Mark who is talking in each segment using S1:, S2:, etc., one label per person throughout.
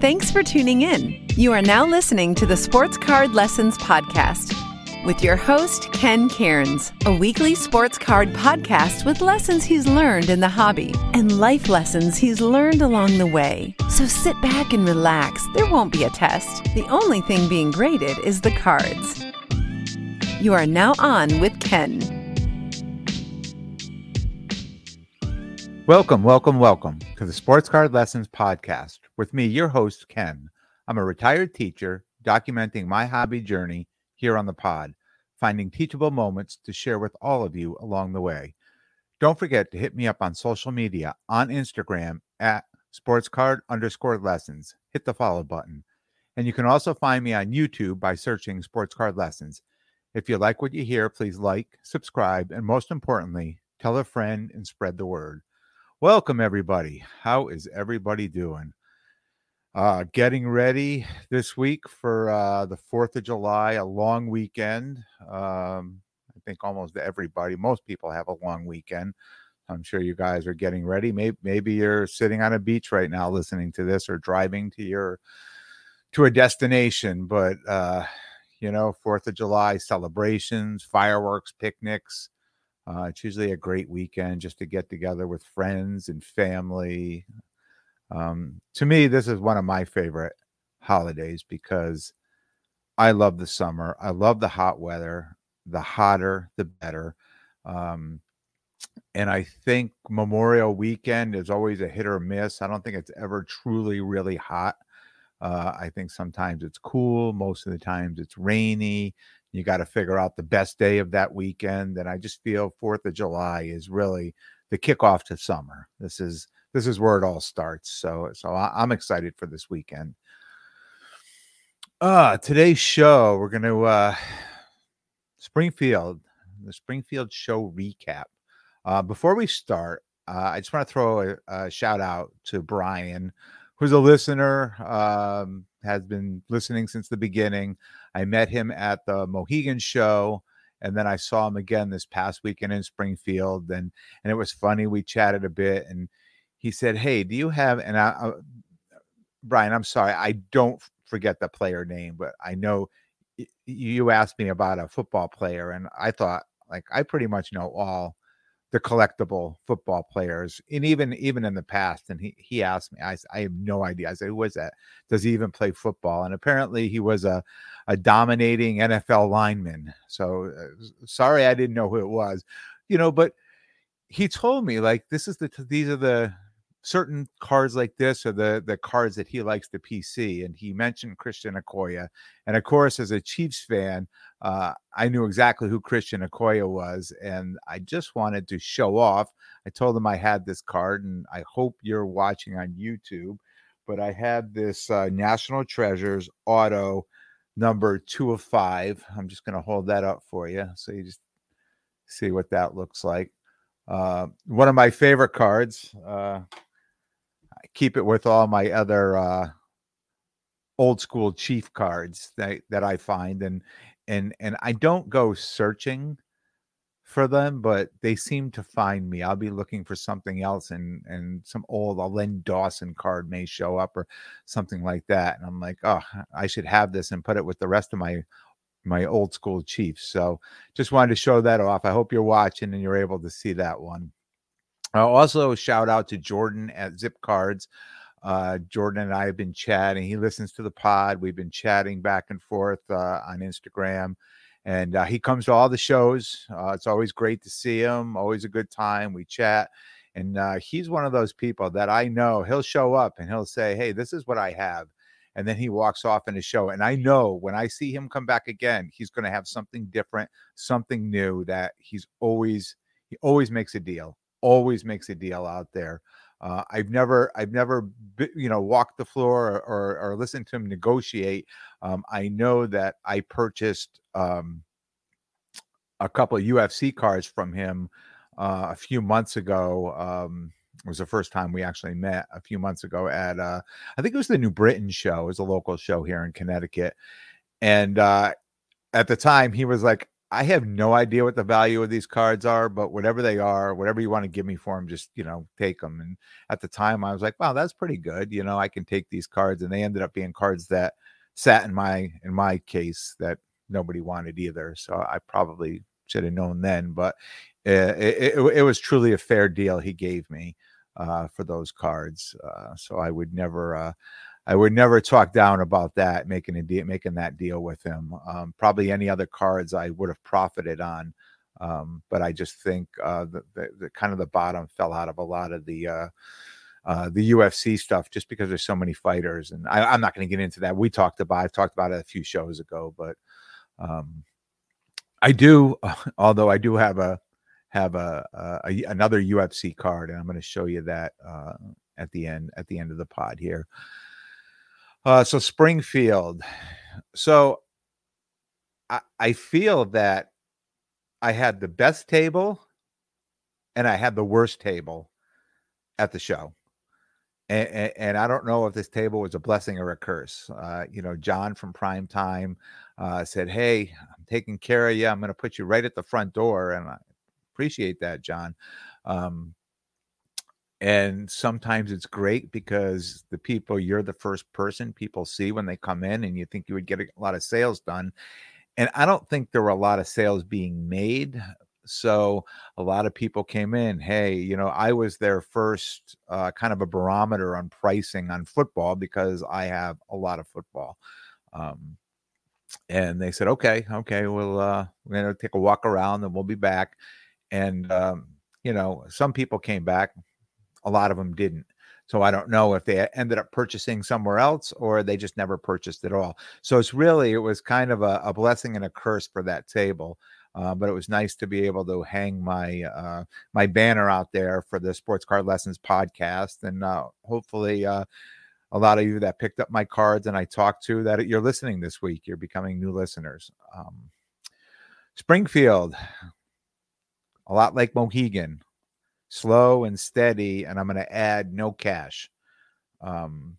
S1: Thanks for tuning in. You are now listening to the Sports Card Lessons Podcast with your host, Ken Cairns, a weekly sports card podcast with lessons he's learned in the hobby and life lessons he's learned along the way. So sit back and relax. There won't be a test. The only thing being graded is the cards. You are now on with Ken.
S2: Welcome, welcome, welcome to the Sports Card Lessons Podcast with me, your host, Ken. I'm a retired teacher documenting my hobby journey here on the pod, finding teachable moments to share with all of you along the way. Don't forget to hit me up on social media on Instagram at sportscard underscore lessons. Hit the follow button. And you can also find me on YouTube by searching Sports Card Lessons. If you like what you hear, please like, subscribe, and most importantly, tell a friend and spread the word. Welcome, everybody. How is everybody doing? Uh, getting ready this week for uh, the 4th of July, a long weekend. Um, I think almost everybody, most people have a long weekend. I'm sure you guys are getting ready. Maybe, maybe you're sitting on a beach right now listening to this or driving to your to a destination, but uh, you know, 4th of July celebrations, fireworks, picnics. Uh, it's usually a great weekend just to get together with friends and family, um, to me, this is one of my favorite holidays because I love the summer. I love the hot weather. The hotter, the better. Um, and I think Memorial Weekend is always a hit or miss. I don't think it's ever truly really hot. Uh, I think sometimes it's cool. Most of the times it's rainy. You got to figure out the best day of that weekend. And I just feel Fourth of July is really the kickoff to summer. This is this is where it all starts. So so I, am excited for this weekend. Uh today's show we're to uh Springfield, the Springfield show recap. Uh before we start, uh, I just want to throw a, a, shout out to Brian, who's a listener, um, has been listening since the beginning. I met him at the Mohegan show and then I saw him again this past weekend in Springfield, and and it was funny. We chatted a bit, and he said, "Hey, do you have?" And I, uh, Brian, I'm sorry, I don't forget the player name, but I know you asked me about a football player, and I thought like I pretty much know all the collectible football players, and even even in the past. And he he asked me, I I have no idea. I said, "Who is that? Does he even play football?" And apparently, he was a a dominating NFL lineman. So uh, sorry, I didn't know who it was, you know, but he told me like this is the these are the certain cards like this are the the cards that he likes to PC. And he mentioned Christian Okoye, and of course, as a Chiefs fan, uh, I knew exactly who Christian Okoye was, and I just wanted to show off. I told him I had this card, and I hope you're watching on YouTube. But I had this uh, National Treasures auto number two of five. I'm just going to hold that up for you so you just see what that looks like. Uh, one of my favorite cards. Uh, I keep it with all my other uh, old school chief cards that that I find and and and I don't go searching for them, but they seem to find me. I'll be looking for something else, and and some old a Len Dawson card may show up or something like that, and I'm like, oh, I should have this and put it with the rest of my my old school Chiefs. So just wanted to show that off. I hope you're watching and you're able to see that one. Uh, also, shout out to Jordan at Zip Cards. Uh, Jordan and I have been chatting. He listens to the pod. We've been chatting back and forth uh, on Instagram, and uh, he comes to all the shows. Uh, it's always great to see him. Always a good time. We chat, and uh, he's one of those people that I know. He'll show up and he'll say, "Hey, this is what I have," and then he walks off in a show. And I know when I see him come back again, he's going to have something different, something new that he's always he always makes a deal always makes a deal out there. Uh, I've never, I've never, you know, walked the floor or, or, or listened to him negotiate. Um, I know that I purchased um, a couple of UFC cards from him uh, a few months ago. Um, it was the first time we actually met a few months ago at, uh, I think it was the New Britain show. It was a local show here in Connecticut, and uh, at the time he was like, I have no idea what the value of these cards are, but whatever they are, whatever you want to give me for them, just you know, take them. And at the time, I was like, wow, that's pretty good. You know, I can take these cards, and they ended up being cards that sat in my in my case that nobody wanted either. So I probably should have known then, but uh, it, it, it, was truly a fair deal he gave me uh, for those cards. Uh, so I would never, uh, I would never talk down about that, making a deal, making that deal with him. Um, probably any other cards I would have profited on, um, but I just think uh, the, the, the, kind of the bottom fell out of a lot of the. Uh, uh, the UFC stuff, just because there's so many fighters, and I, am not going to get into that. We talked about, I've talked about it a few shows ago, but um, I do, although I do have a have a, a, another UFC card, and I'm going to show you that uh, at the end at the end of the pod here. Uh, so Springfield. So I, I feel that I had the best table and I had the worst table at the show. And, and, and, I don't know if this table was a blessing or a curse. Uh, you know, John from Prime Time uh, said, Hey, I'm taking care of you. I'm going to put you right at the front door. And I appreciate that, John. Um, and sometimes it's great because the people you're the first person people see when they come in and you think you would get a lot of sales done and i don't think there were a lot of sales being made so a lot of people came in hey you know i was their first uh, kind of a barometer on pricing on football because i have a lot of football um, and they said okay okay we'll uh, we're gonna take a walk around and we'll be back and um, you know some people came back a lot of them didn't. So I don't know if they ended up purchasing somewhere else or they just never purchased at all. So it's really, it was kind of a, a blessing and a curse for that table. Uh, but it was nice to be able to hang my uh, my banner out there for the Sports Card Lessons podcast, and uh, hopefully, uh, a lot of you that picked up my cards and I talked to that you're listening this week, you're becoming new listeners. Um, Springfield, a lot like Mohegan, slow and steady, and I'm going to add no cash. Um,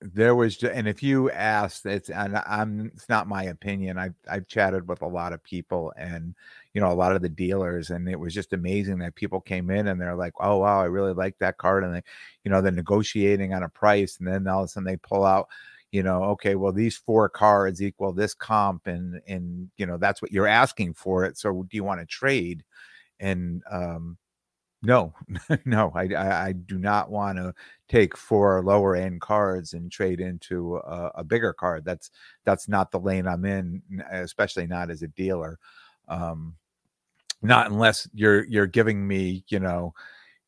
S2: there was, and if you asked, it's and I'm, it's not my opinion. I've I've chatted with a lot of people, and you know a lot of the dealers, and it was just amazing that people came in and they're like, oh wow, I really like that card, and they, you know, they're negotiating on a price, and then all of a sudden they pull out you know okay well these four cards equal this comp and and you know that's what you're asking for it so do you want to trade and um no, no, I, I, I do not want to take four lower end cards and trade into a, a, bigger card. That's that's not the lane I'm in, especially not as a dealer. Um, not unless you're you're giving me, you know,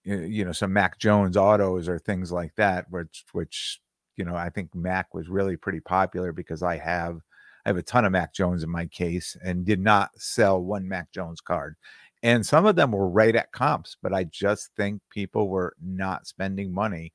S2: you know, some Mac Jones autos or things like that, which which you know I think Mac was really pretty popular because I have I have a ton of Mac Jones in my case and did not sell one Mac Jones card and some of them were right at comps but i just think people were not spending money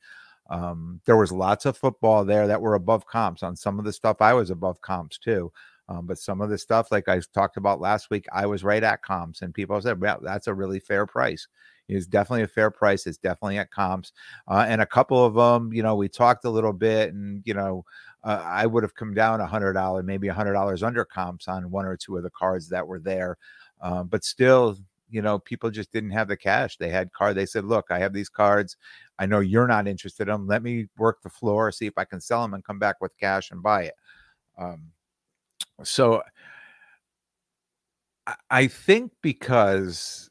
S2: um, there was lots of football there that were above comps on some of the stuff i was above comps too um, but some of the stuff like i talked about last week i was right at comps and people said well that's a really fair price. It's definitely a fair price it's definitely at comps uh, and a couple of them you know we talked a little bit and you know uh, i would have come down a hundred dollar maybe a hundred dollars under comps on one or two of the cards that were there um, but still you know, people just didn't have the cash. They had card. They said, "Look, I have these cards. I know you're not interested in them. Let me work the floor, see if I can sell them, and come back with cash and buy it." Um, so, I, I think because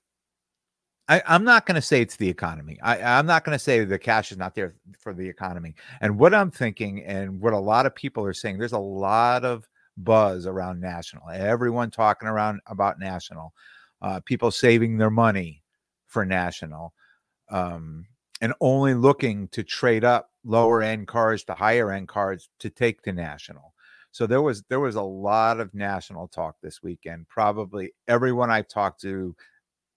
S2: I, am not going to say it's the economy. I, I'm not going to say the cash is not there for the economy. And what I'm thinking, and what a lot of people are saying, there's a lot of buzz around national. Everyone talking around about national uh, people saving their money for national um, and only looking to trade up lower end cars to higher end cars to take to national. So there was there was a lot of national talk this weekend. Probably everyone I talked to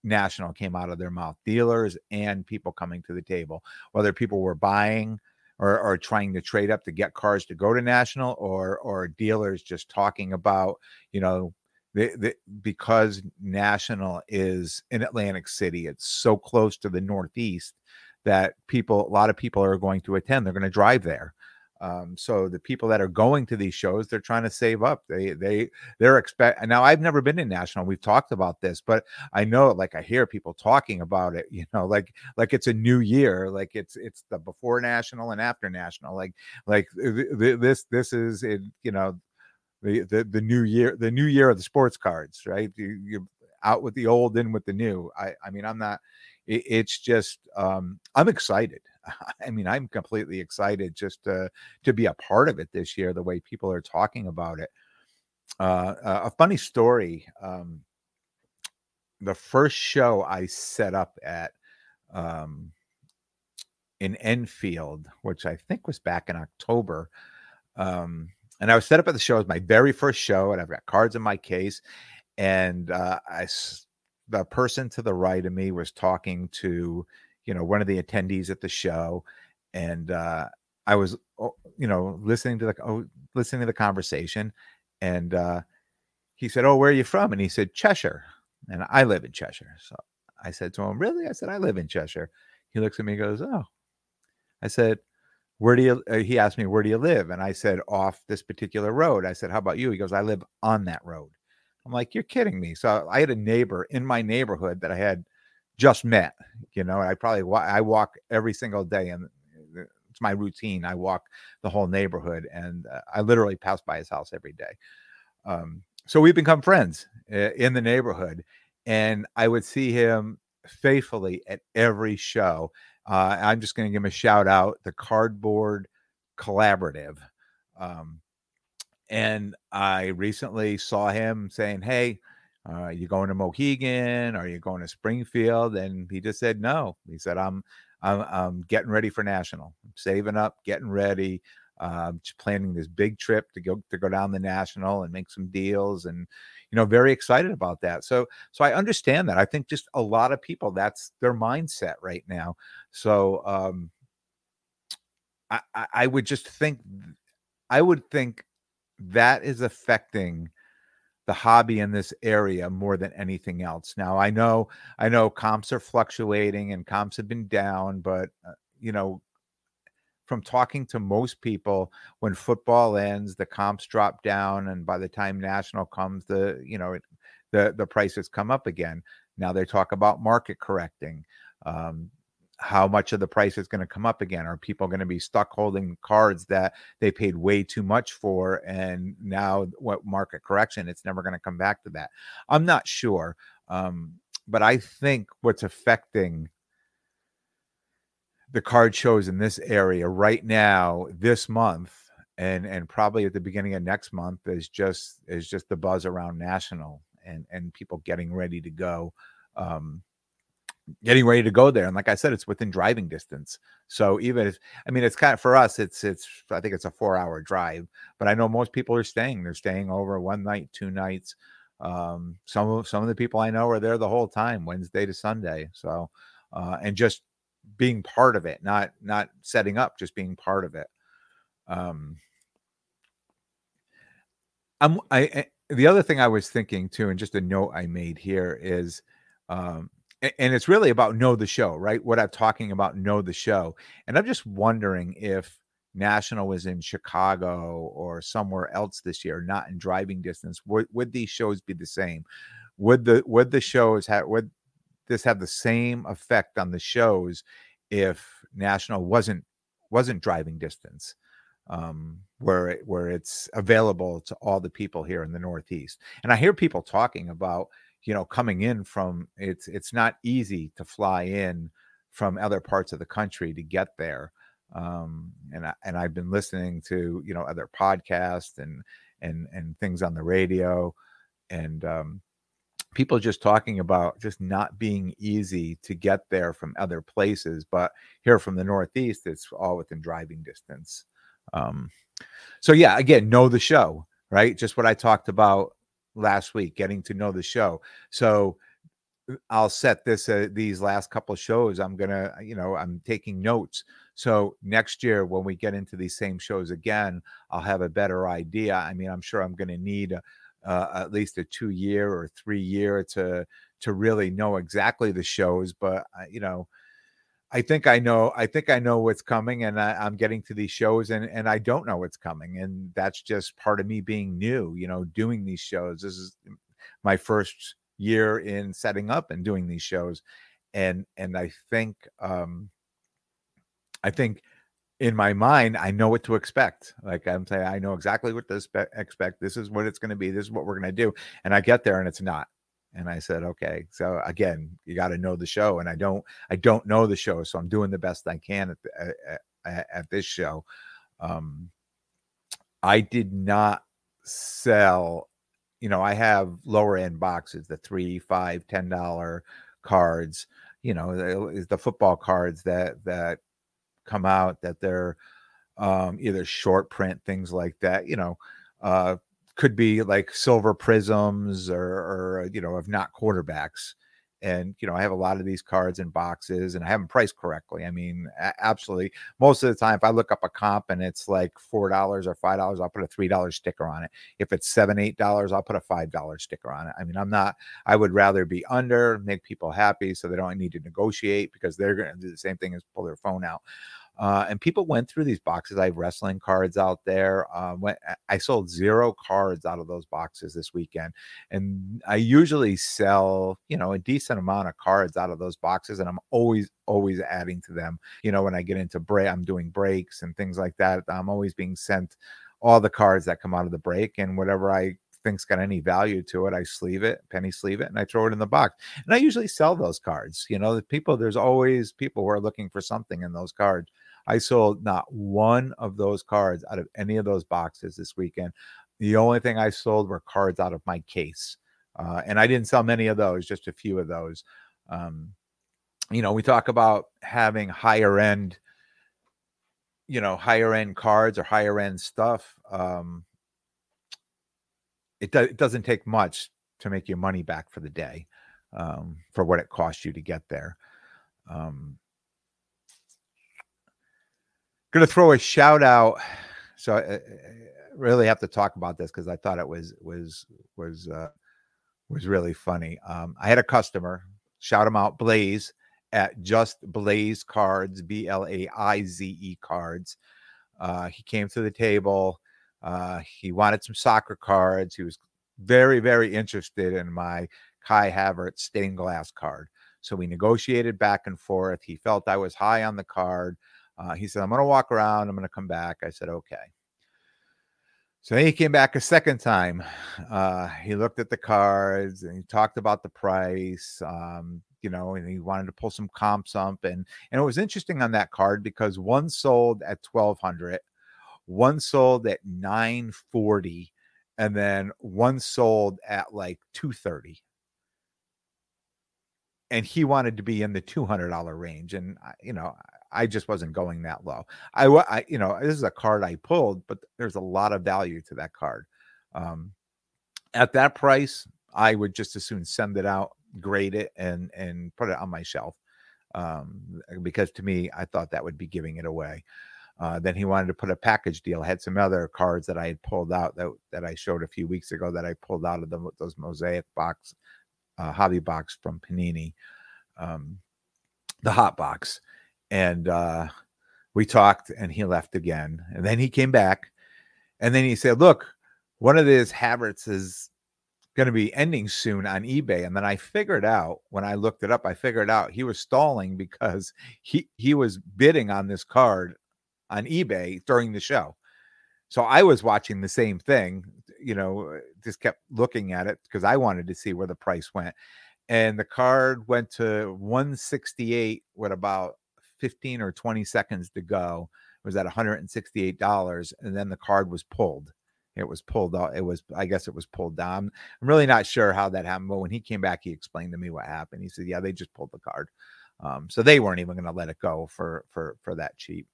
S2: national came out of their mouth dealers and people coming to the table whether people were buying or, or trying to trade up to get cars to go to national or or dealers just talking about you know the, the, because national is in atlantic city it's so close to the northeast that people a lot of people are going to attend they're going to drive there Um, so the people that are going to these shows, they're trying to save up. They they they're expect. Now I've never been in national. We've talked about this, but I know like I hear people talking about it. You know, like like it's a new year. Like it's it's the before national and after national. Like like this this is it. You know, the the the new year the new year of the sports cards. Right, you, you out with the old, in with the new. I I mean I'm not. It, it's just um, I'm excited. I mean, I'm completely excited just to to be a part of it this year. The way people are talking about it. Uh, a funny story. Um, the first show I set up at um, in Enfield, which I think was back in October. Um, and I was set up at the show as my very first show, and I've got cards in my case. And uh, I, the person to the right of me was talking to you know one of the attendees at the show and uh i was oh, you know listening to the oh, listening to the conversation and uh he said oh where are you from? And he said cheshire and i live in cheshire so i said to him really? I said i live in cheshire. He looks at me and goes oh. I said where do you uh, he asked me where do you live and i said off this particular road i said how about you he goes i live on that road i'm like you're kidding me so i had a neighbor in my neighborhood that i had just met. You know, I probably I walk every single day, and it's my routine. I walk the whole neighborhood, and uh, I literally pass by his house every day. Um, so we've become friends uh, in the neighborhood, and I would see him faithfully at every show. Uh, I'm just going to give him a shout out, the Cardboard Collaborative. Um, and I recently saw him saying, "Hey, uh, are you going to Mohegan? Are you going to Springfield? And he just said no. He said, I'm I'm, I'm getting ready for national. I'm saving up, getting ready. Uh, planning this big trip to go to go down the national and make some deals and you know very excited about that. So so i understand that. I think just a lot of people that's their mindset right now. So um i i would just think i would think that is affecting the hobby in this area more than anything else. Now, I know I know comps are fluctuating and comps have been down, but uh, you know, from talking to most people, when football ends, the comps drop down, and by the time national comes, the you know, it, the the prices come up again. Now they talk about market correcting. Um, how much of the price is going to come up again? Are people going to be stuck holding cards that they paid way too much for? And now, what market correction? It's never going to come back to that. I'm not sure. Um, but I think what's affecting the card shows in this area right now, this month, and and probably at the beginning of next month is just is just the buzz around national and and people getting ready to go. Um, getting ready to go there. And like I said, it's within driving distance. So even if I mean it's kind of for us, it's it's I think it's a four hour drive, but I know most people are staying. They're staying over one night, two nights. Um, some of some of the people I know are there the whole time, Wednesday to Sunday. So uh, and just being part of it, not not setting up, just being part of it. Um, I'm I, I the other thing I was thinking too, and just a note I made here is um, and it's really about know the show, right? What I'm talking about, know the show. And I'm just wondering if National was in Chicago or somewhere else this year, not in driving distance, would, would these shows be the same? Would the would the shows have would this have the same effect on the shows if National wasn't wasn't driving distance? um, where it, where it's available to all the people here in the Northeast. And I hear people talking about you know coming in from it's it's not easy to fly in from other parts of the country to get there um, and I, and I've been listening to you know other podcasts and and and things on the radio and um, people just talking about just not being easy to get there from other places but here from the northeast it's all within driving distance um, so yeah again know the show right just what i talked about last week, getting to know the show. So uh, I'll set this uh, these last couple shows. I'm gonna, you know, I'm taking notes. So next year, when we get into these same shows again, I'll have a better idea. I mean, I'm sure I'm to need a, uh, at least a two year or three year to to really know exactly the shows. But uh, you know, I think I know. I think I know what's coming, and I, am getting to these shows, and and I don't know what's coming, and that's just part of me being new. You know, doing these shows. This is my first year in setting up and doing these shows, and and I think um, I think in my mind I know what to expect. Like I'm saying, I know exactly what to expect. This is what it's going to be. This is what we're going to do, and I get there, and it's not and i said okay so again you got to know the show and i don't i don't know the show so i'm doing the best i can at, the, at, at, this show um i did not sell you know i have lower end boxes the three five ten dollar cards you know the, the football cards that that come out that they're um either short print things like that you know uh could be like silver prisms or, or you know, of not quarterbacks. And you know, I have a lot of these cards in boxes, and I have them priced correctly. I mean, absolutely. Most of the time, if I look up a comp and it's like four dollars or five dollars, I'll put a three dollar sticker on it. If it's seven, eight dollars, I'll put a five dollar sticker on it. I mean, I'm not. I would rather be under, make people happy, so they don't need to negotiate because they're going to do the same thing as pull their phone out. Uh, and people went through these boxes. I have wrestling cards out there. Uh, I sold zero cards out of those boxes this weekend, and I usually sell, you know, a decent amount of cards out of those boxes, and I'm always, always adding to them. You know, when I get into break, I'm doing breaks and things like that. I'm always being sent all the cards that come out of the break, and whatever I think's got any value to it, I sleeve it, penny sleeve it, and I throw it in the box. And I usually sell those cards. You know, the people, there's always people who are looking for something in those cards. I sold not one of those cards out of any of those boxes this weekend. The only thing I sold were cards out of my case. Uh, and I didn't sell many of those, just a few of those. Um, you know, we talk about having higher end, you know, higher end cards or higher end stuff. Um, it, do, it doesn't take much to make your money back for the day um, for what it costs you to get there. Um, going to throw a shout out. So I, I really have to talk about this because I thought it was was was uh, was really funny. Um, I had a customer shout him out, Blaze at Just Blaize Cards, B L A I Z E Cards. Uh, he came to the table. Uh, he wanted some soccer cards. He was very, very interested in my Kai Havertz stained glass card. So we negotiated back and forth. He felt I was high on the card. Uh, he said, I'm going to walk around. I'm going to come back. I said, okay. So then he came back a second time. Uh, he looked at the cards and he talked about the price, um, you know, and he wanted to pull some comps up. And, and it was interesting on that card because one sold at 1200, one sold at 940, and then one sold at like 230 and he wanted to be in the $200 range and you know I just wasn't going that low. I, I, you know, this is a card I pulled, but there's a lot of value to that card. Um, at that price, I would just as soon send it out, grade it, and and put it on my shelf. Um, because to me, I thought that would be giving it away. Uh, then he wanted to put a package deal. I had some other cards that I had pulled out that that I showed a few weeks ago that I pulled out of the, those mosaic box, uh, hobby box from Panini, um, the hot box and uh, we talked and he left again and then he came back and then he said look one of his Havertz is going to be ending soon on ebay and then i figured out when i looked it up i figured out he was stalling because he he was bidding on this card on ebay during the show. So i was watching the same thing you know just kept looking at it because i wanted to see where the price went and the card went to 168 with about 15 or 20 seconds to go. It was at $168. And then the card was pulled. It was pulled out. It was, I guess it was pulled down. I'm really not sure how that happened. But when he came back, he explained to me what happened. He said, Yeah, they just pulled the card. Um, so they weren't even going to let it go for for for that cheap.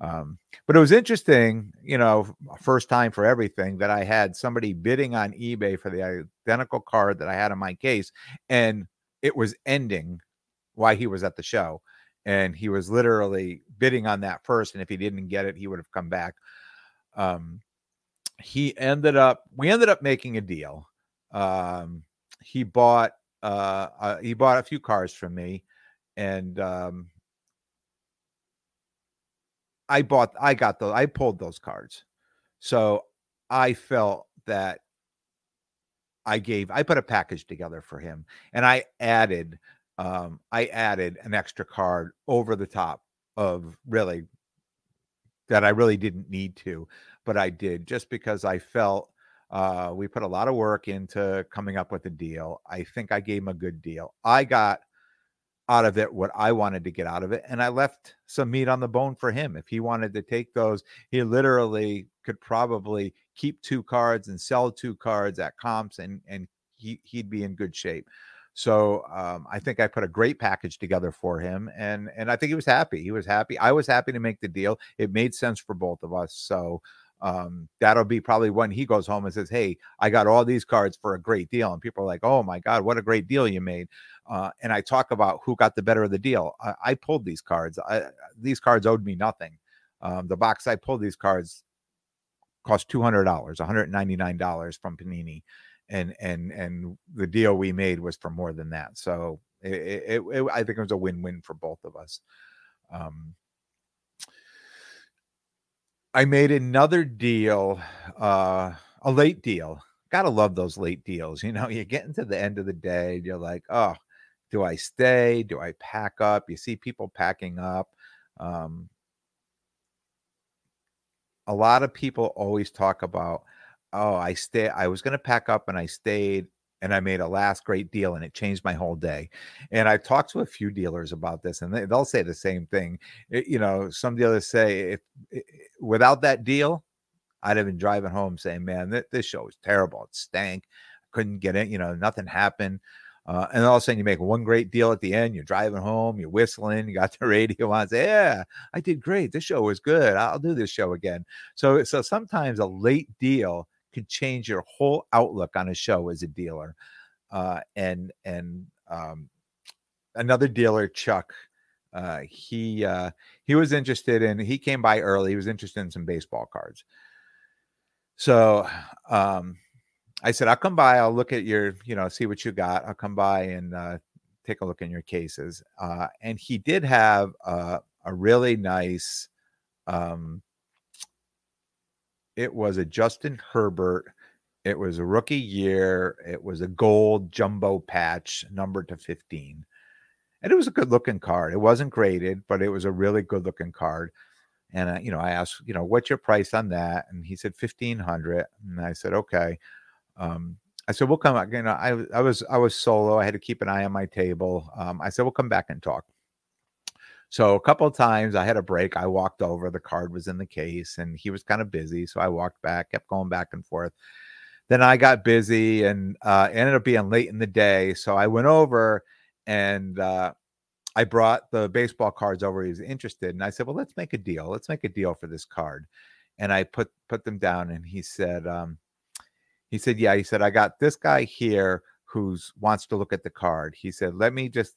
S2: Um, but it was interesting, you know, first time for everything that I had somebody bidding on eBay for the identical card that I had in my case, and it was ending while he was at the show and he was literally bidding on that first and if he didn't get it he would have come back um he ended up we ended up making a deal um he bought uh, uh he bought a few cars from me and um I bought, I got those, I pulled those cards. So I felt that I gave, I put a package together for him and I added, um, I added an extra card over the top of really that I really didn't need to, but I did just because I felt uh, we put a lot of work into coming up with a deal. I think I gave him a good deal. I got out of it what I wanted to get out of it. And I left some meat on the bone for him. If he wanted to take those, he literally could probably keep two cards and sell two cards at comps and and he he'd be in good shape. So um, I think I put a great package together for him, and and I think he was happy. He was happy. I was happy to make the deal. It made sense for both of us. So um, that'll be probably when he goes home and says, "Hey, I got all these cards for a great deal," and people are like, "Oh my God, what a great deal you made!" Uh, and I talk about who got the better of the deal. I, I pulled these cards. I, these cards owed me nothing. Um, the box I pulled these cards cost two hundred dollars, one hundred ninety nine dollars from Panini, and and and the deal we made was for more than that. So it, it, it I think it was a win win for both of us. Um, I made another deal, uh, a late deal. Gotta love those late deals. You know, you get into the end of the day, you're like, oh, do I stay? Do I pack up? You see people packing up. Um, a lot of people always talk about, oh, I stay. I was going to pack up and I stayed and I made a last great deal and it changed my whole day. And I talked to a few dealers about this and they, will say the same thing. It, you know, some dealers say if, if without that deal, I'd have been driving home saying, man, th- this show was terrible. It stank. I couldn't get in. You know, nothing happened. Uh, and all of a sudden, you make one great deal at the end. You're driving home, you're whistling, you got the radio on. Say, "Yeah, I did great. This show was good. I'll do this show again." So, so sometimes a late deal could change your whole outlook on a show as a dealer. Uh, and and um, another dealer, Chuck, uh, he uh, he was interested in. He came by early. He was interested in some baseball cards. So um, I said, I'll come by. I'll look at your, you know, see what you got. I'll come by and uh, take a look in your cases. Uh, and he did have a really nice um, it was a Justin Herbert. It was a rookie year. It was a gold jumbo patch, numbered to 15. And it was a good looking card. It wasn't graded, but it was a really good looking card. And, uh, you know, I asked, you know, what's your price on that? And he said 1500 And I said, okay. Um, I said, we'll come, you know, I, I was, I was solo. I had to keep an eye on my table. Um, I said, we'll come back and talk. So a couple of times I had a break. I walked over, the card was in the case, and he was kind of busy. So I walked back, kept going back and forth. Then I got busy and uh, ended up being late in the day. So I went over and uh, I brought the baseball cards over. He was interested, and I said, "Well, let's make a deal. Let's make a deal for this card." And I put put them down, and he said, um, "He said, yeah." He said, "I got this guy here who's wants to look at the card." He said, "Let me just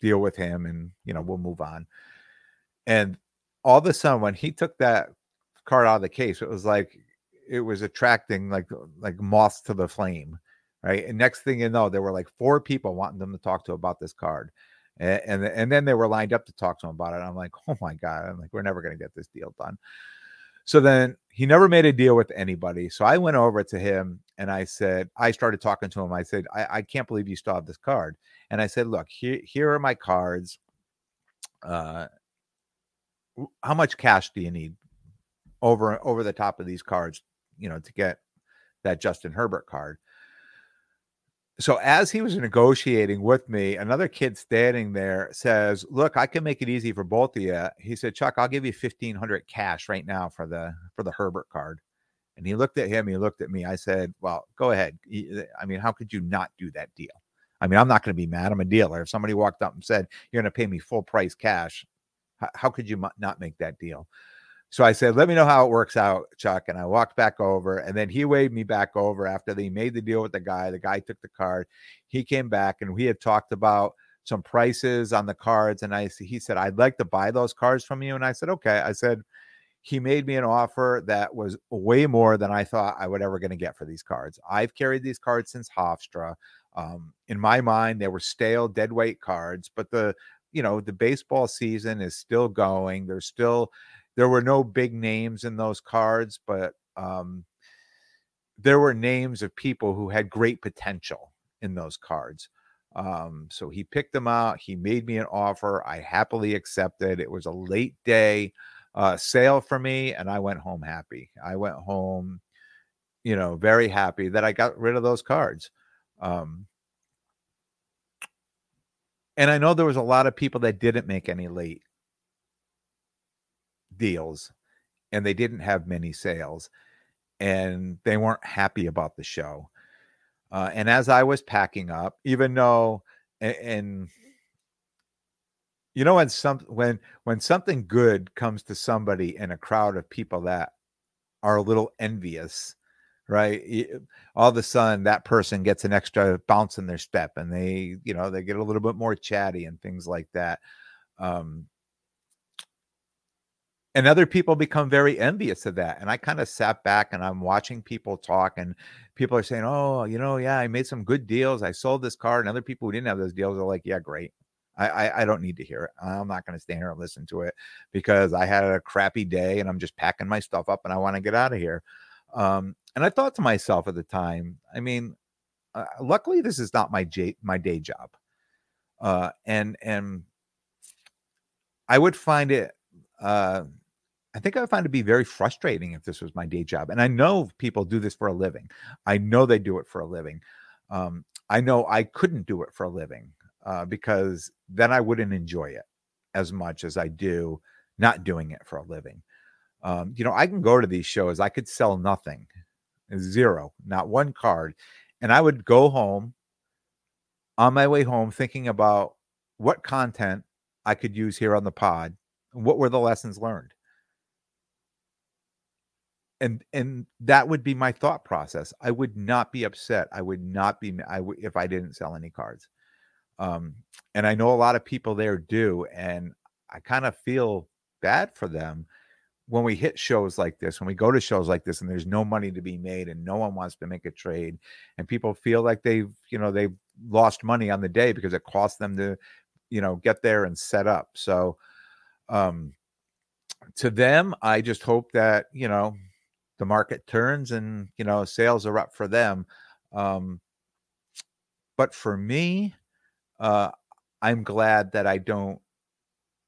S2: deal with him and you know we'll move on. And all of a sudden when he took that card out of the case it was like it was attracting like like moths to the flame right? And next thing you know there were like four people wanting them to talk to about this card. And, and and, then they were lined up to talk to him about it. I'm like oh my god. I'm like we're never going to get this deal done so then he never made a deal with anybody. So I went over to him and I said, I started talking to him. I said, I, I can't believe you still have this card. And I said, Look, here, here are my cards. Uh, how much cash do you need over over the top of these cards, you know, to get that Justin Herbert card? So as he was negotiating with me, another kid standing there says, "Look, I can make it easy for both of you." He said, "Chuck, I'll give you fifteen hundred cash right now for the for the Herbert card." And he looked at him. He looked at me. I said, "Well, go ahead. I mean, how could you not do that deal? I mean, I'm not going to be mad. I'm a dealer. If somebody walked up and said you're going to pay me full price cash, how could you not make that deal?" So I said, let me know how it works out, Chuck. And I walked back over, and then he waved me back over after they made the deal with the guy. The guy took the card. He came back, and we had talked about some prices on the cards. And I he said, I'd like to buy those cards from you. And I said, okay. I said, he made me an offer that was way more than I thought I would ever going to get for these cards. I've carried these cards since Hofstra. Um, in my mind, they were stale, dead weight cards, but the you know the baseball season is still going. There's still there were no big names in those cards, but um, there were names of people who had great potential in those cards. Um, so he picked them out. He made me an offer. I happily accepted. It was a late day uh, sale for me, and I went home happy. I went home, you know, very happy that I got rid of those cards. Um, and I know there was a lot of people that didn't make any late deals and they didn't have many sales and they weren't happy about the show. Uh, and as I was packing up, even though, and, and you know, when some when when something good comes to somebody in a crowd of people that are a little envious, right? All of a sudden, that person gets an extra bounce in their step, and they, you know, they get a little bit more chatty and things like that. Um, and other people become very envious of that and i kind of sat back and i'm watching people talk and people are saying oh you know yeah i made some good deals i sold this car and other people who didn't have those deals are like yeah great. I i, I don't need to hear it. I'm not going to stand here and listen to it because i had a crappy day and i'm just packing my stuff up and i want to get out of here. Um, and i thought to myself at the time i mean uh, luckily this is not my j my day job uh, and and i would find it uh, I think I would find it to be very frustrating if this was my day job. And I know people do this for a living. I know they do it for a living. Um, I know I couldn't do it for a living uh, because then I wouldn't enjoy it as much as I do not doing it for a living. Um, you know, I can go to these shows, I could sell nothing, zero, not one card. And I would go home on my way home thinking about what content I could use here on the pod. What were the lessons learned? And and that would be my thought process. I would not be upset. I would not be i would if i didn't sell any cards. Um and i know a lot of people there do and i kind of feel bad for them when we hit shows like this when we go to shows like this and there's no money to be made and no one wants to make a trade and people feel like they've you know they've lost money on the day because it cost them to you know get there and set up. So um to them i just hope that you know the market turns and you know sales are up for them um, but for me uh, i'm glad that i don't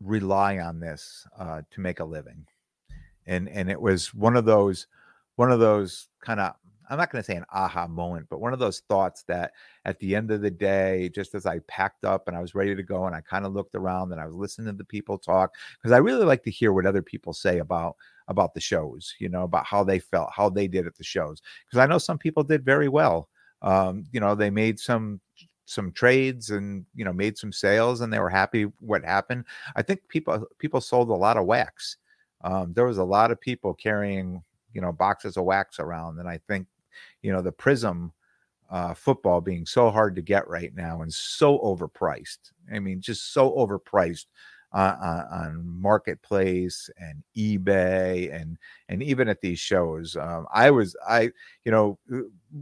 S2: rely on this uh, to make a living. And and it was one of those one of those kind of i'm not going to say an aha moment but one of those thoughts that at the end of the day just as i packed up and i was ready to go and i kind of looked around and i was listening to the people talk because i really like to hear what other people say about about the shows, you know, about how they felt, how they did at the shows. Because I know some people did very well. Um, you know, they made some some trades and you know made some sales and they were happy what happened. I think people people sold a lot of wax. Um, there was a lot of people carrying you know boxes of wax around, and I think you know the Prism uh, football being so hard to get right now and so overpriced. I mean, just so overpriced on, on, marketplace and ebay and and even at these shows um, i was i you know uh,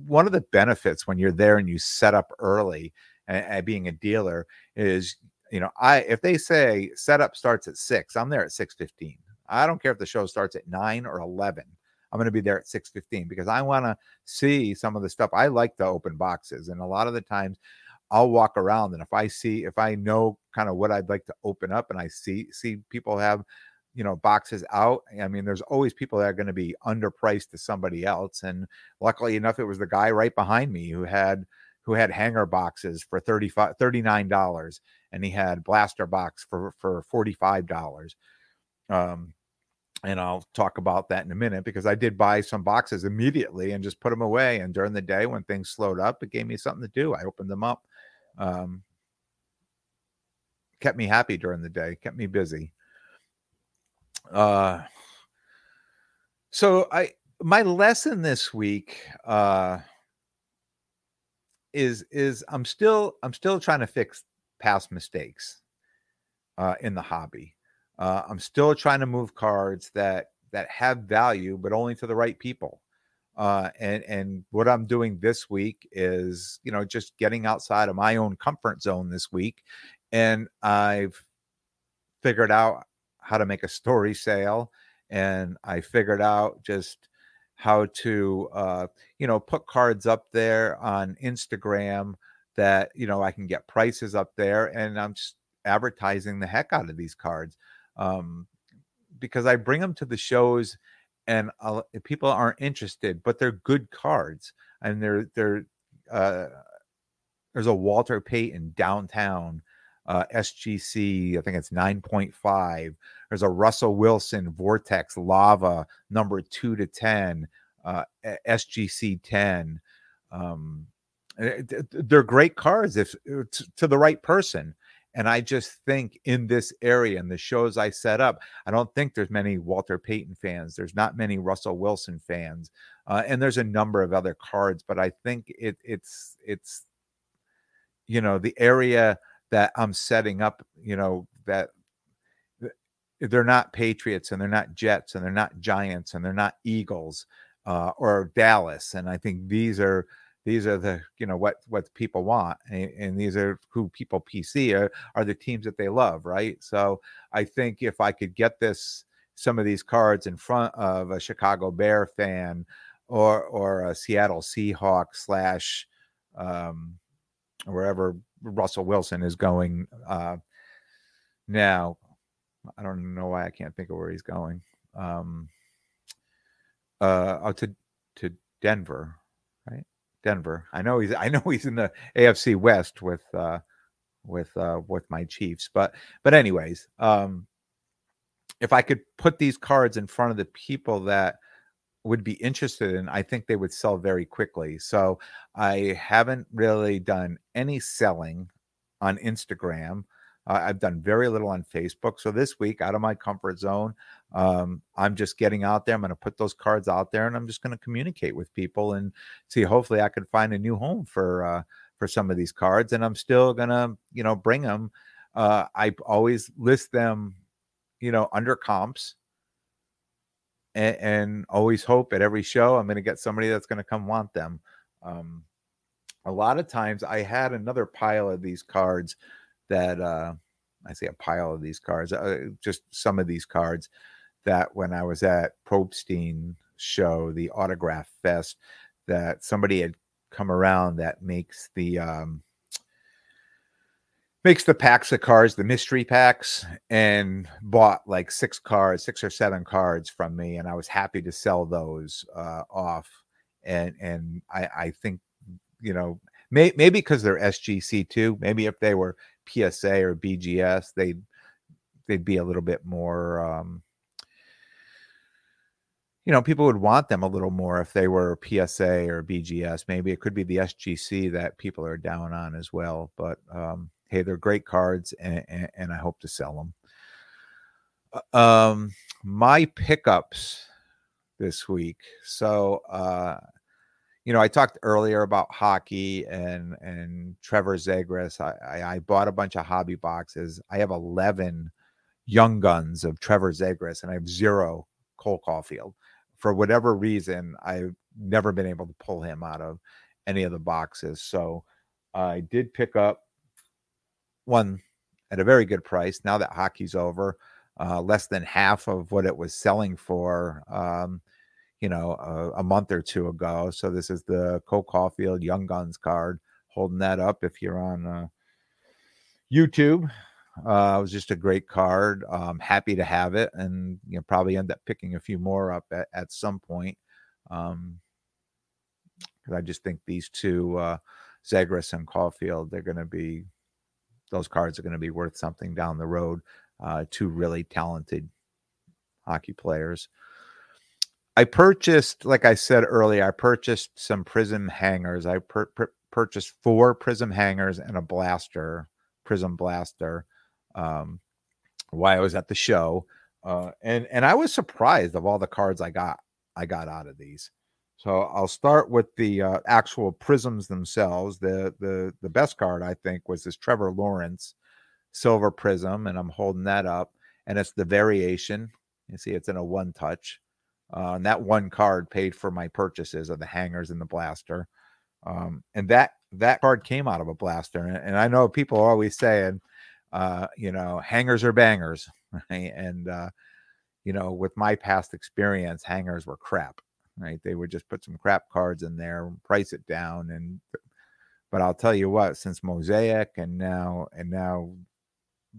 S2: one of the benefits when you're there and you set up early and, being a dealer is you know i if they say setup starts at six i'm there at 6.15 i don't care if the show starts at 9 or 11 i'm going to be there at 6.15 because i want to see some of the stuff. I like the open boxes and a lot of the times I'll walk around and if I see if I know kind of what I'd like to open up and I see see people have you know boxes out i mean there's always people that are going to be underpriced to somebody else and luckily enough it was the guy right behind me who had who had hanger boxes for 35 $39 and he had blaster box for for $45 um and I'll talk about that in a minute because I did buy some boxes immediately and just put them away. And during the day, when things slowed up, it gave me something to do. I opened them up um, kept me happy during the day, kept me busy. Uh, so I my lesson this week uh, is is I'm still I'm still trying to fix past mistakes uh, in the hobby. Uh, I'm still trying to move cards that that have value, but only to the right people. Uh, and and what I'm doing this week is, you know, just getting outside of my own comfort zone this week, and I've figured out how to make a story sale and I figured out just how to uh, you know put cards up there on Instagram that you know I can get prices up there, and I'm just advertising the heck out of these cards um, because I bring them to the shows, and I'll, people aren't interested, but they're good cards, and they're they're uh, there's a Walter Payton downtown uh, SGC, I think it's 9.5. There's a Russell Wilson Vortex Lava number two to 10, uh, SGC 10. Um, eh, they're great cards if uh, to the right person. And I just think in this area and the shows I set up, I don't think there's many Walter Payton fans. There's not many Russell Wilson fans, uh, and there's a number of other cards. But I think it, it's it's you know the area that I'm setting up, you know, that they're not Patriots and they're not Jets and they're not Giants and they're not Eagles uh, or Dallas. And I think these are these are the you know what what people want and, and these are who people PC are, are the teams that they love, right? So I think if I could get this some of these cards in front of a Chicago Bear fan or or a Seattle Seahawk slash um, wherever Russell Wilson is going uh, now. I don't know why I can't think of where he's going. Um, uh, oh, to to Denver? Denver. I know he's. I know he's in the AFC West with uh, with uh, with my Chiefs. But but anyways, um, if I could put these cards in front of the people that would be interested in, I think they would sell very quickly. So I haven't really done any selling on Instagram. Uh, I've done very little on Facebook. So this week, out of my comfort zone, um, I'm just getting out there. I'm going to put those cards out there, and I'm just going to communicate with people and see. Hopefully, I can find a new home for uh, for some of these cards, and I'm still going to, you know, bring them. Uh, I always list them, you know, under comps and, always hope at every show I'm going to get somebody that's going to come want them. Um, a lot of times I had another pile of these cards that uh, I say a pile of these cards, uh, just some of these cards that when I was at Probstein show, the autograph fest, that somebody had come around that makes the um, makes the packs of cards, the mystery packs, and bought like six cards, six or seven cards from me, and I was happy to sell those uh, off. And and I, I think you know may, maybe because they're SGC too. Maybe if they were PSA or BGS, they'd they'd be a little bit more. Um, you know, people would want them a little more if they were PSA or BGS. Maybe it could be the SGC that people are down on as well. But um, hey, they're great cards, and, and, and I hope to sell them. Uh, um, my pickups this week. So, uh, you know, I talked earlier about hockey and and Trevor Zegras. I, I, I bought a bunch of hobby boxes. I have eleven young guns of Trevor Zegras, and I have zero Cole Caufield. For whatever reason, I've never been able to pull him out of any of the boxes. So I did pick up one at a very good price. Now that hockey's over, uh, less than half of what it was selling for, um, you know, a, a, month or two ago. So this is the Cole Caufield Young Guns card. Holding that up if you're on uh, YouTube. Uh, it was just a great card. Um, happy to have it, and you know probably end up picking a few more up at, at some point. Um, because I just think these two, uh, Zegras and Caufield, they're going to be those cards are going to be worth something down the road. Uh, two really talented hockey players. I purchased, like I said earlier, I purchased some Prism hangers. I purchased four Prism hangers and a blaster, Prism blaster, um, why I was at the show, uh, and and I was surprised of all the cards I got. I got out of these. So I'll start with the uh, actual prisms themselves. The the the best card I think was this Trevor Lawrence silver prism, and I'm holding that up, and it's the variation. You see, it's in a one touch, uh, and that one card paid for my purchases of the hangers and the blaster. Um, and that that card came out of a blaster, and, and I know people are always saying, uh, you know, hangers are bangers, right? and uh, you know, with my past experience, hangers were crap, right? They would just put some crap cards in there, and price it down, and but I'll tell you what, since Mosaic and now and now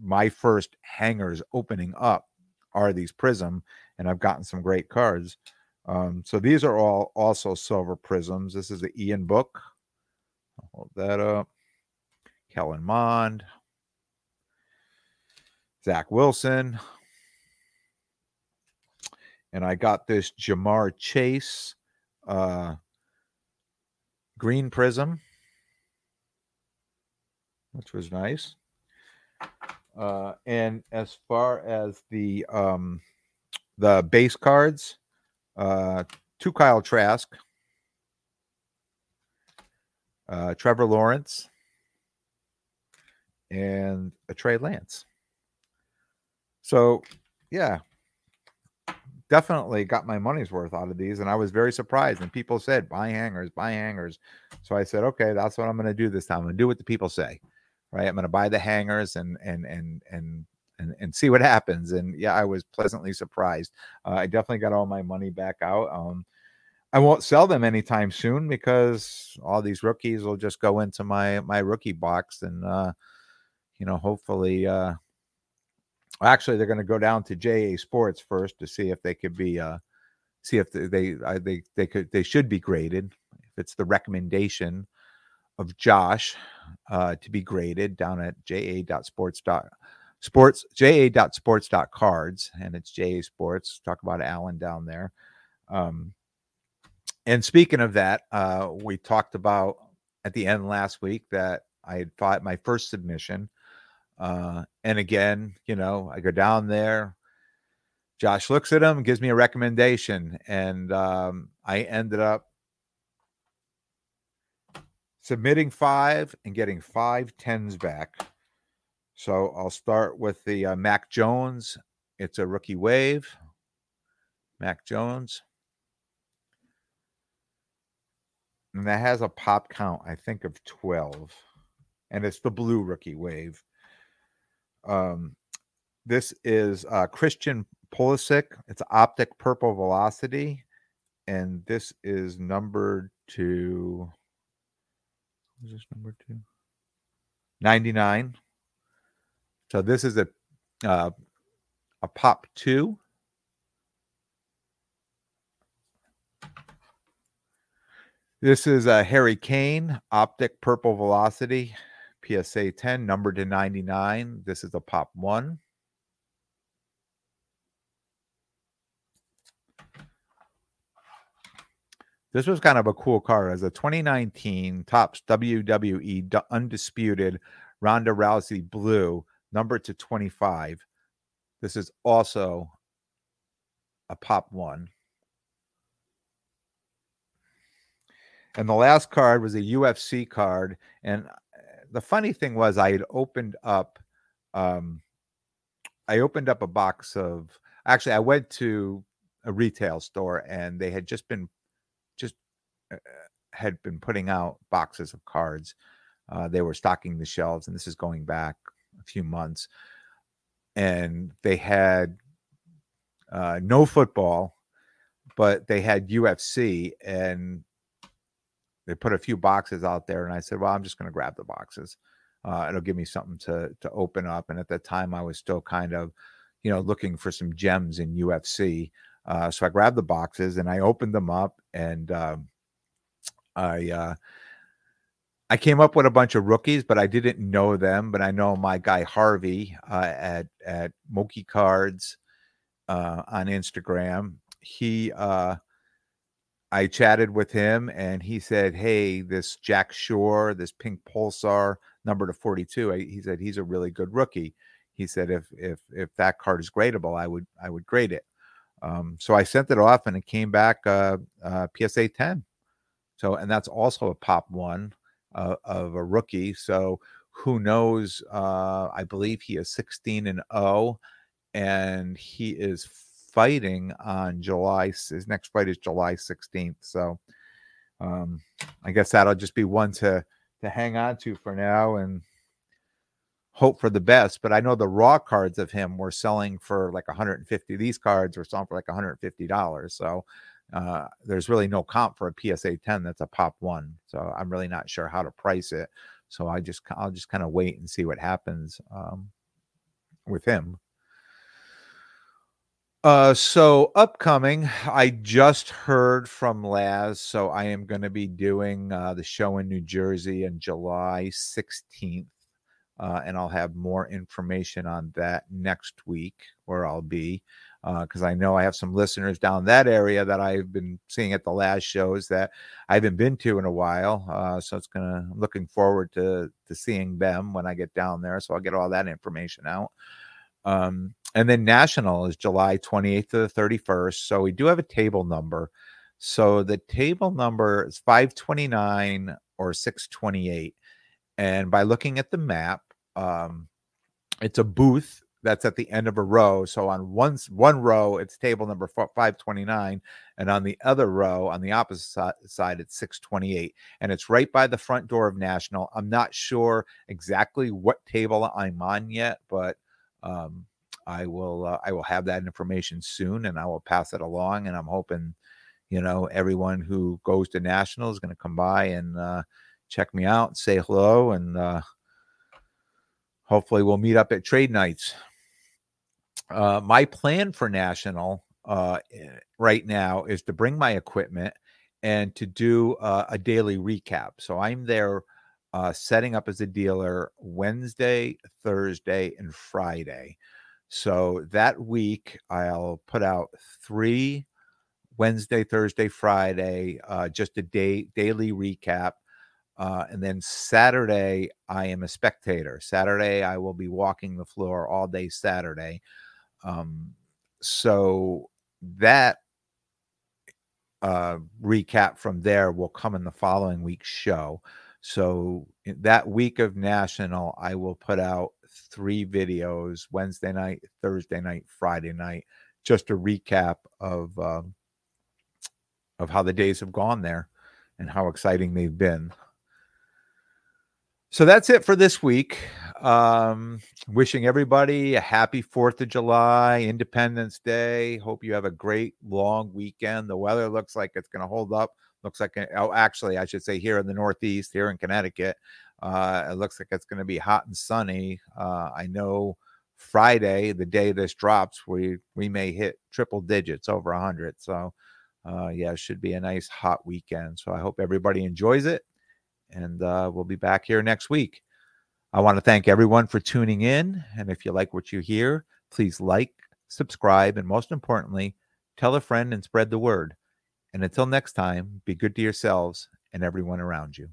S2: my first hangers opening up are these Prism, and I've gotten some great cards. Um, so these are all also silver prisms. This is the Ian book. I'll hold that up. Kellen Mond, Zach Wilson, and I got this Ja'Marr Chase uh, green prism, which was nice. Uh, and as far as the um, the base cards, uh, two Kyle Trask, uh, Trevor Lawrence, and a Trey Lance. So, yeah, definitely got my money's worth out of these, and I was very surprised. And people said, "Buy hangers, buy hangers." So I said, "Okay, that's what I'm going to do this time. I'm going to do what the people say." Right? I'm going to buy the hangers and and and and and, and see what happens. And yeah, I was pleasantly surprised. Uh, I definitely got all my money back out. Um, I won't sell them anytime soon because all these rookies will just go into my my rookie box and uh, you know hopefully uh, actually they're going to go down to JA Sports first to see if they could be uh, see if they they they they could they should be graded. If it's the recommendation of Josh uh, to be graded down at ja.sports sports ja.sports.cards and it's ja sports talk about alan down there. Um, and speaking of that uh, we talked about at the end last week that i had fought my first submission uh, and again you know i go down there josh looks at him gives me a recommendation and um, i ended up submitting five and getting five tens back so I'll start with the uh, Mac Jones. It's a rookie wave. Mac Jones. And that has a pop count, I think, of 12. And it's the blue rookie wave. Um, this is uh, Christian Pulisic. It's optic purple velocity. And this is numbered to. Is this number two? 99. So this is a uh, a pop two. This is a Harry Kane optic purple velocity PSA 10 number to 99. This is a pop one. This was kind of a cool card as a 2019 Topps WWE Undisputed Ronda Rousey Blue number to 25. This is also a pop one. And the last card was a UFC card. And the funny thing was, I had opened up, um, I opened up a box of. Actually, I went to a retail store and they had just been, just uh, had been putting out boxes of cards. Uh, they were stocking the shelves, and this is going back a few months, and they had uh, no football, but they had UFC, and they put a few boxes out there, and I said, "Well, I'm just going to grab the boxes. Uh, it'll give me something to to open up." And at that time, I was still kind of, you know, looking for some gems in UFC. Uh, so I grabbed the boxes and I opened them up, and um, I uh, I came up with a bunch of rookies, but I didn't know them. But I know my guy Harvey uh, at at Moki Cards uh, on Instagram. He, uh, I chatted with him, and he said, "Hey, this Jack Shore, this Pink Pulsar number to forty two. He said he's a really good rookie. He said if if if that card is gradable, I would I would grade it. Um, so I sent it off, and it came back uh, uh, PSA ten. So, and that's also a pop one uh, of a rookie. So who knows? Uh, I believe he is 16 and 0, and he is fighting on July. His next fight is July 16th. So um, I guess that'll just be one to to hang on to for now, and hope for the best. But I know the raw cards of him were selling for like 150. These cards were selling for like 150 dollars. So uh, there's really no comp for a PSA 10 that's a pop one. So I'm really not sure how to price it. So I just I'll just kind of wait and see what happens um, with him. Uh, so upcoming, I just heard from Laz, so I am going to be doing uh, the show in New Jersey on July 16th, uh, and I'll have more information on that next week where I'll be because uh, I know I have some listeners down that area that I've been seeing at the last shows that I haven't been to in a while. Uh, so it's gonna I'm looking forward to to seeing them when I get down there. So I'll get all that information out. Um, and then national is July 28th to the 31st. So we do have a table number. So the table number is 529 or 628. And by looking at the map, um, it's a booth that's at the end of a row. So on one one row, it's table number 529, and on the other row, on the opposite side, it's 628, and it's right by the front door of National. I'm not sure exactly what table I'm on yet, but um, I will uh, I will have that information soon, and I will pass it along. And I'm hoping, you know, everyone who goes to National is going to come by and uh, check me out, say hello, and uh, hopefully we'll meet up at trade nights uh, my plan for national uh, eh, right now is to bring my equipment and to do uh, a daily recap. So I'm there setting up as a dealer Wednesday, Thursday, and Friday. So that week, I'll put out three Wednesday, Thursday, Friday, uh, just a day daily recap. Uh, and then Saturday, I am a spectator. Saturday, I will be walking the floor all day Saturday. Um, so that uh, recap from there will come in the following week's show. So that week of national, I will put out three videos: Wednesday night, Thursday night, Friday night, just a recap of um, of how the days have gone there and how exciting they've been. So that's it for this week. Um, wishing everybody a happy 4th of July, Independence Day. Hope you have a great long weekend. The weather looks like it's going to hold up. Looks like, oh, actually, I should say here in the Northeast, here in Connecticut, uh, it looks like it's going to be hot and sunny. Uh, I know Friday, the day this drops, we we may hit triple digits over 100. So, uh, yeah, it should be a nice hot weekend. So I hope everybody enjoys it and uh, we'll be back here next week. I want to thank everyone for tuning in. And if you like what you hear, please like, subscribe, and most importantly, tell a friend and spread the word. And until next time, be good to yourselves and everyone around you.